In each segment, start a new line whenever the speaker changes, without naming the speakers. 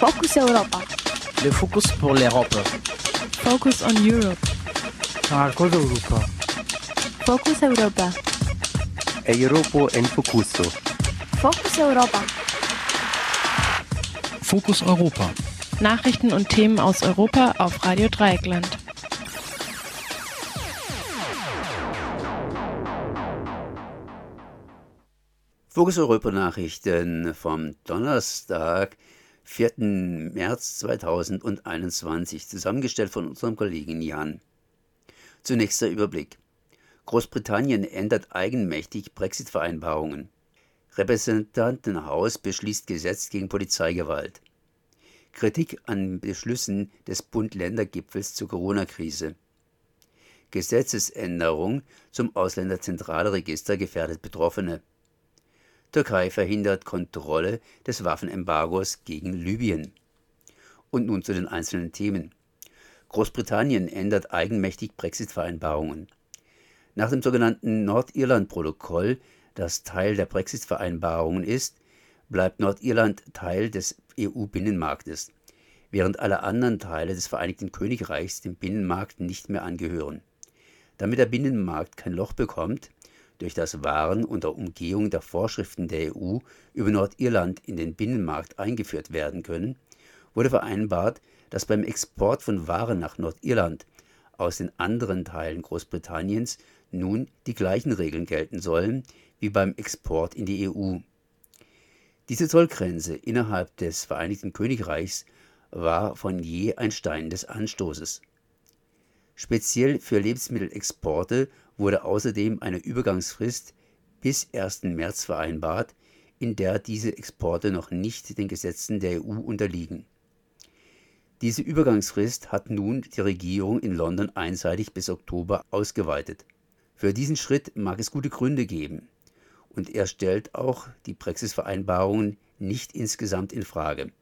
Focus Europa.
Le focus pour l'Europe.
Focus on Europe.
Marcos Europa.
Focus Europa.
Europa en Focuso.
Focus Europa.
Fokus Europa.
Nachrichten und Themen aus Europa auf Radio Dreieckland.
Fokus Europa Nachrichten vom Donnerstag, 4. März 2021, zusammengestellt von unserem Kollegen Jan. Zunächst der Überblick. Großbritannien ändert eigenmächtig Brexit-Vereinbarungen. Repräsentantenhaus beschließt Gesetz gegen Polizeigewalt. Kritik an Beschlüssen des Bund-Länder-Gipfels zur Corona-Krise. Gesetzesänderung zum Ausländerzentralregister gefährdet Betroffene. Türkei verhindert Kontrolle des Waffenembargos gegen Libyen. Und nun zu den einzelnen Themen. Großbritannien ändert eigenmächtig Brexit-Vereinbarungen. Nach dem sogenannten Nordirland-Protokoll, das Teil der Brexit-Vereinbarungen ist, bleibt Nordirland Teil des EU-Binnenmarktes, während alle anderen Teile des Vereinigten Königreichs dem Binnenmarkt nicht mehr angehören. Damit der Binnenmarkt kein Loch bekommt, durch das Waren unter Umgehung der Vorschriften der EU über Nordirland in den Binnenmarkt eingeführt werden können, wurde vereinbart, dass beim Export von Waren nach Nordirland aus den anderen Teilen Großbritanniens nun die gleichen Regeln gelten sollen wie beim Export in die EU. Diese Zollgrenze innerhalb des Vereinigten Königreichs war von je ein Stein des Anstoßes. Speziell für Lebensmittelexporte wurde außerdem eine Übergangsfrist bis 1. März vereinbart, in der diese Exporte noch nicht den Gesetzen der EU unterliegen. Diese Übergangsfrist hat nun die Regierung in London einseitig bis Oktober ausgeweitet. Für diesen Schritt mag es gute Gründe geben, und er stellt auch die Brexit-Vereinbarungen nicht insgesamt in Frage.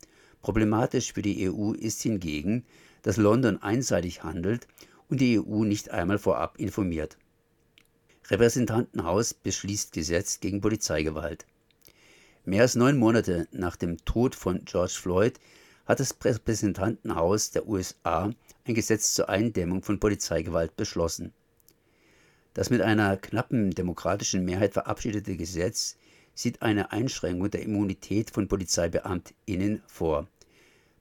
Problematisch für die EU ist hingegen, dass London einseitig handelt und die EU nicht einmal vorab informiert. Repräsentantenhaus beschließt Gesetz gegen Polizeigewalt. Mehr als neun Monate nach dem Tod von George Floyd hat das Repräsentantenhaus der USA ein Gesetz zur Eindämmung von Polizeigewalt beschlossen. Das mit einer knappen demokratischen Mehrheit verabschiedete Gesetz sieht eine Einschränkung der Immunität von PolizeibeamtInnen vor.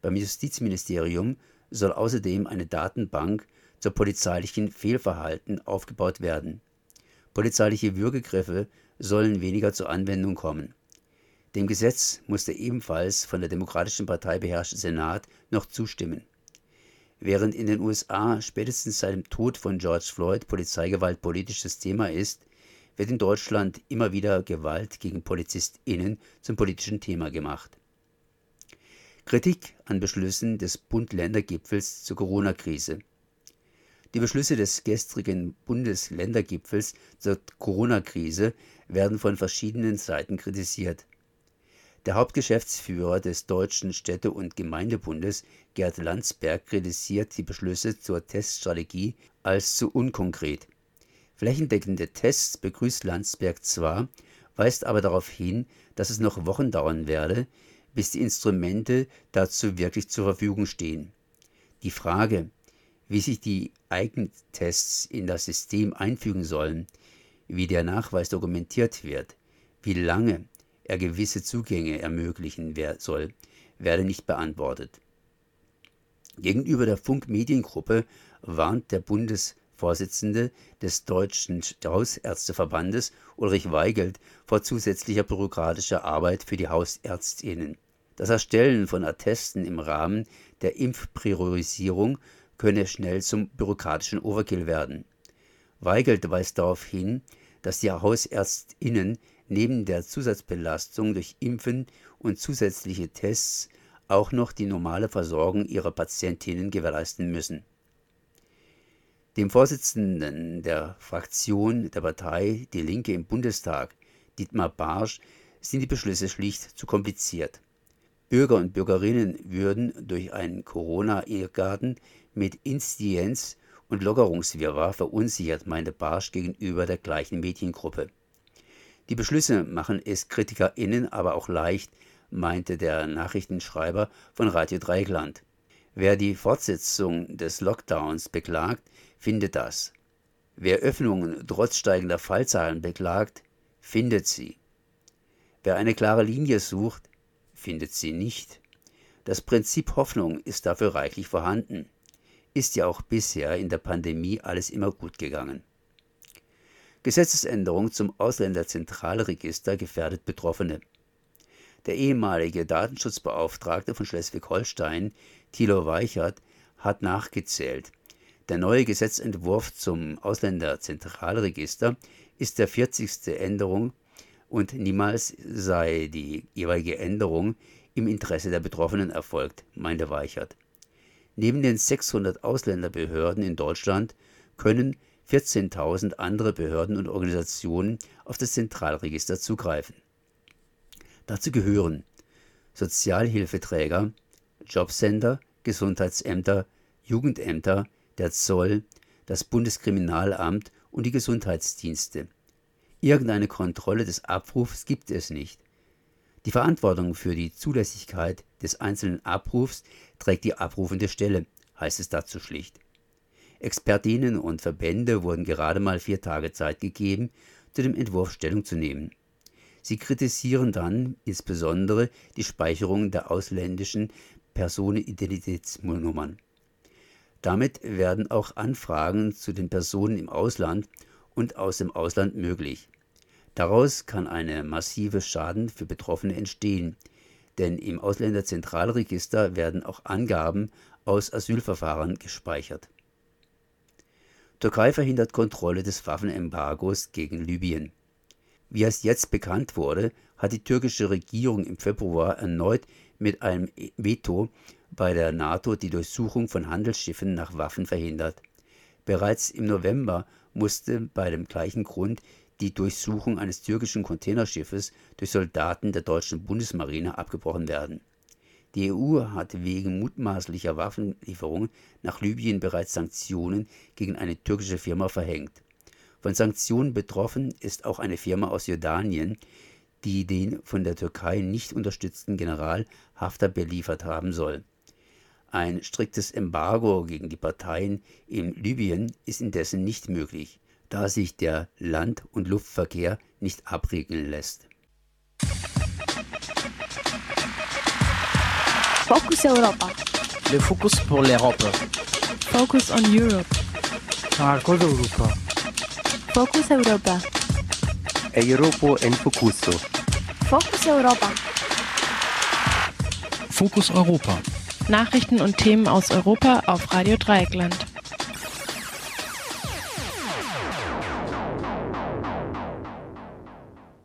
Beim Justizministerium soll außerdem eine Datenbank zur polizeilichen Fehlverhalten aufgebaut werden. Polizeiliche Würgegriffe sollen weniger zur Anwendung kommen. Dem Gesetz muss der ebenfalls von der Demokratischen Partei beherrschte Senat noch zustimmen. Während in den USA spätestens seit dem Tod von George Floyd Polizeigewalt politisches Thema ist, wird in Deutschland immer wieder Gewalt gegen PolizistInnen zum politischen Thema gemacht. Kritik an Beschlüssen des Bund-Länder-Gipfels zur Corona-Krise. Die Beschlüsse des gestrigen Bundesländergipfels zur Corona-Krise werden von verschiedenen Seiten kritisiert. Der Hauptgeschäftsführer des Deutschen Städte- und Gemeindebundes, Gerd Landsberg, kritisiert die Beschlüsse zur Teststrategie als zu unkonkret. Flächendeckende Tests begrüßt Landsberg zwar, weist aber darauf hin, dass es noch Wochen dauern werde, bis die Instrumente dazu wirklich zur Verfügung stehen. Die Frage, wie sich die Eigentests in das System einfügen sollen, wie der Nachweis dokumentiert wird, wie lange er gewisse Zugänge ermöglichen soll, werde nicht beantwortet. Gegenüber der Funk-Mediengruppe warnt der Bundesvorsitzende des Deutschen Hausärzteverbandes Ulrich Weigelt vor zusätzlicher bürokratischer Arbeit für die Hausärztinnen. Das Erstellen von Attesten im Rahmen der Impfpriorisierung könne schnell zum bürokratischen Overkill werden. Weigelt weist darauf hin, dass die Hausärztinnen neben der Zusatzbelastung durch Impfen und zusätzliche Tests auch noch die normale Versorgung ihrer Patientinnen gewährleisten müssen. Dem Vorsitzenden der Fraktion der Partei Die Linke im Bundestag, Dietmar Barsch, sind die Beschlüsse schlicht zu kompliziert. Bürger und Bürgerinnen würden durch einen Corona-Irrgarten mit Inzidenz und Lockerungswirrwarr verunsichert, meinte Barsch gegenüber der gleichen Mediengruppe. Die Beschlüsse machen es KritikerInnen aber auch leicht, meinte der Nachrichtenschreiber von Radio Dreieckland. Wer die Fortsetzung des Lockdowns beklagt, findet das. Wer Öffnungen trotz steigender Fallzahlen beklagt, findet sie. Wer eine klare Linie sucht, findet sie nicht. Das Prinzip Hoffnung ist dafür reichlich vorhanden. Ist ja auch bisher in der Pandemie alles immer gut gegangen. Gesetzesänderung zum Ausländerzentralregister gefährdet Betroffene. Der ehemalige Datenschutzbeauftragte von Schleswig-Holstein, Thilo Weichert, hat nachgezählt. Der neue Gesetzentwurf zum Ausländerzentralregister ist der 40. Änderung und niemals sei die jeweilige Änderung im Interesse der Betroffenen erfolgt, meinte Weichert. Neben den 600 Ausländerbehörden in Deutschland können 14.000 andere Behörden und Organisationen auf das Zentralregister zugreifen. Dazu gehören Sozialhilfeträger, Jobcenter, Gesundheitsämter, Jugendämter, der Zoll, das Bundeskriminalamt und die Gesundheitsdienste. Irgendeine Kontrolle des Abrufs gibt es nicht. Die Verantwortung für die Zulässigkeit des einzelnen Abrufs trägt die abrufende Stelle, heißt es dazu schlicht. Expertinnen und Verbände wurden gerade mal vier Tage Zeit gegeben, zu dem Entwurf Stellung zu nehmen. Sie kritisieren dann insbesondere die Speicherung der ausländischen Personenidentitätsnummern. Damit werden auch Anfragen zu den Personen im Ausland und aus dem Ausland möglich. Daraus kann eine massive Schaden für Betroffene entstehen, denn im Ausländerzentralregister werden auch Angaben aus Asylverfahren gespeichert. Türkei verhindert Kontrolle des Waffenembargos gegen Libyen. Wie es jetzt bekannt wurde, hat die türkische Regierung im Februar erneut mit einem Veto bei der NATO die Durchsuchung von Handelsschiffen nach Waffen verhindert. Bereits im November musste bei dem gleichen Grund die Durchsuchung eines türkischen Containerschiffes durch Soldaten der deutschen Bundesmarine abgebrochen werden. Die EU hat wegen mutmaßlicher Waffenlieferungen nach Libyen bereits Sanktionen gegen eine türkische Firma verhängt. Von Sanktionen betroffen ist auch eine Firma aus Jordanien, die den von der Türkei nicht unterstützten General Haftar beliefert haben soll. Ein striktes Embargo gegen die Parteien in Libyen ist indessen nicht möglich, da sich der Land- und Luftverkehr nicht abregeln lässt.
Focus Europa.
Le Focus pour l'Europe.
Focus on Europe.
Marcos Europa.
Focus Europa.
Europa en Focuso.
Focus Europa.
Fokus Europa.
Nachrichten und Themen aus Europa auf Radio Dreieckland.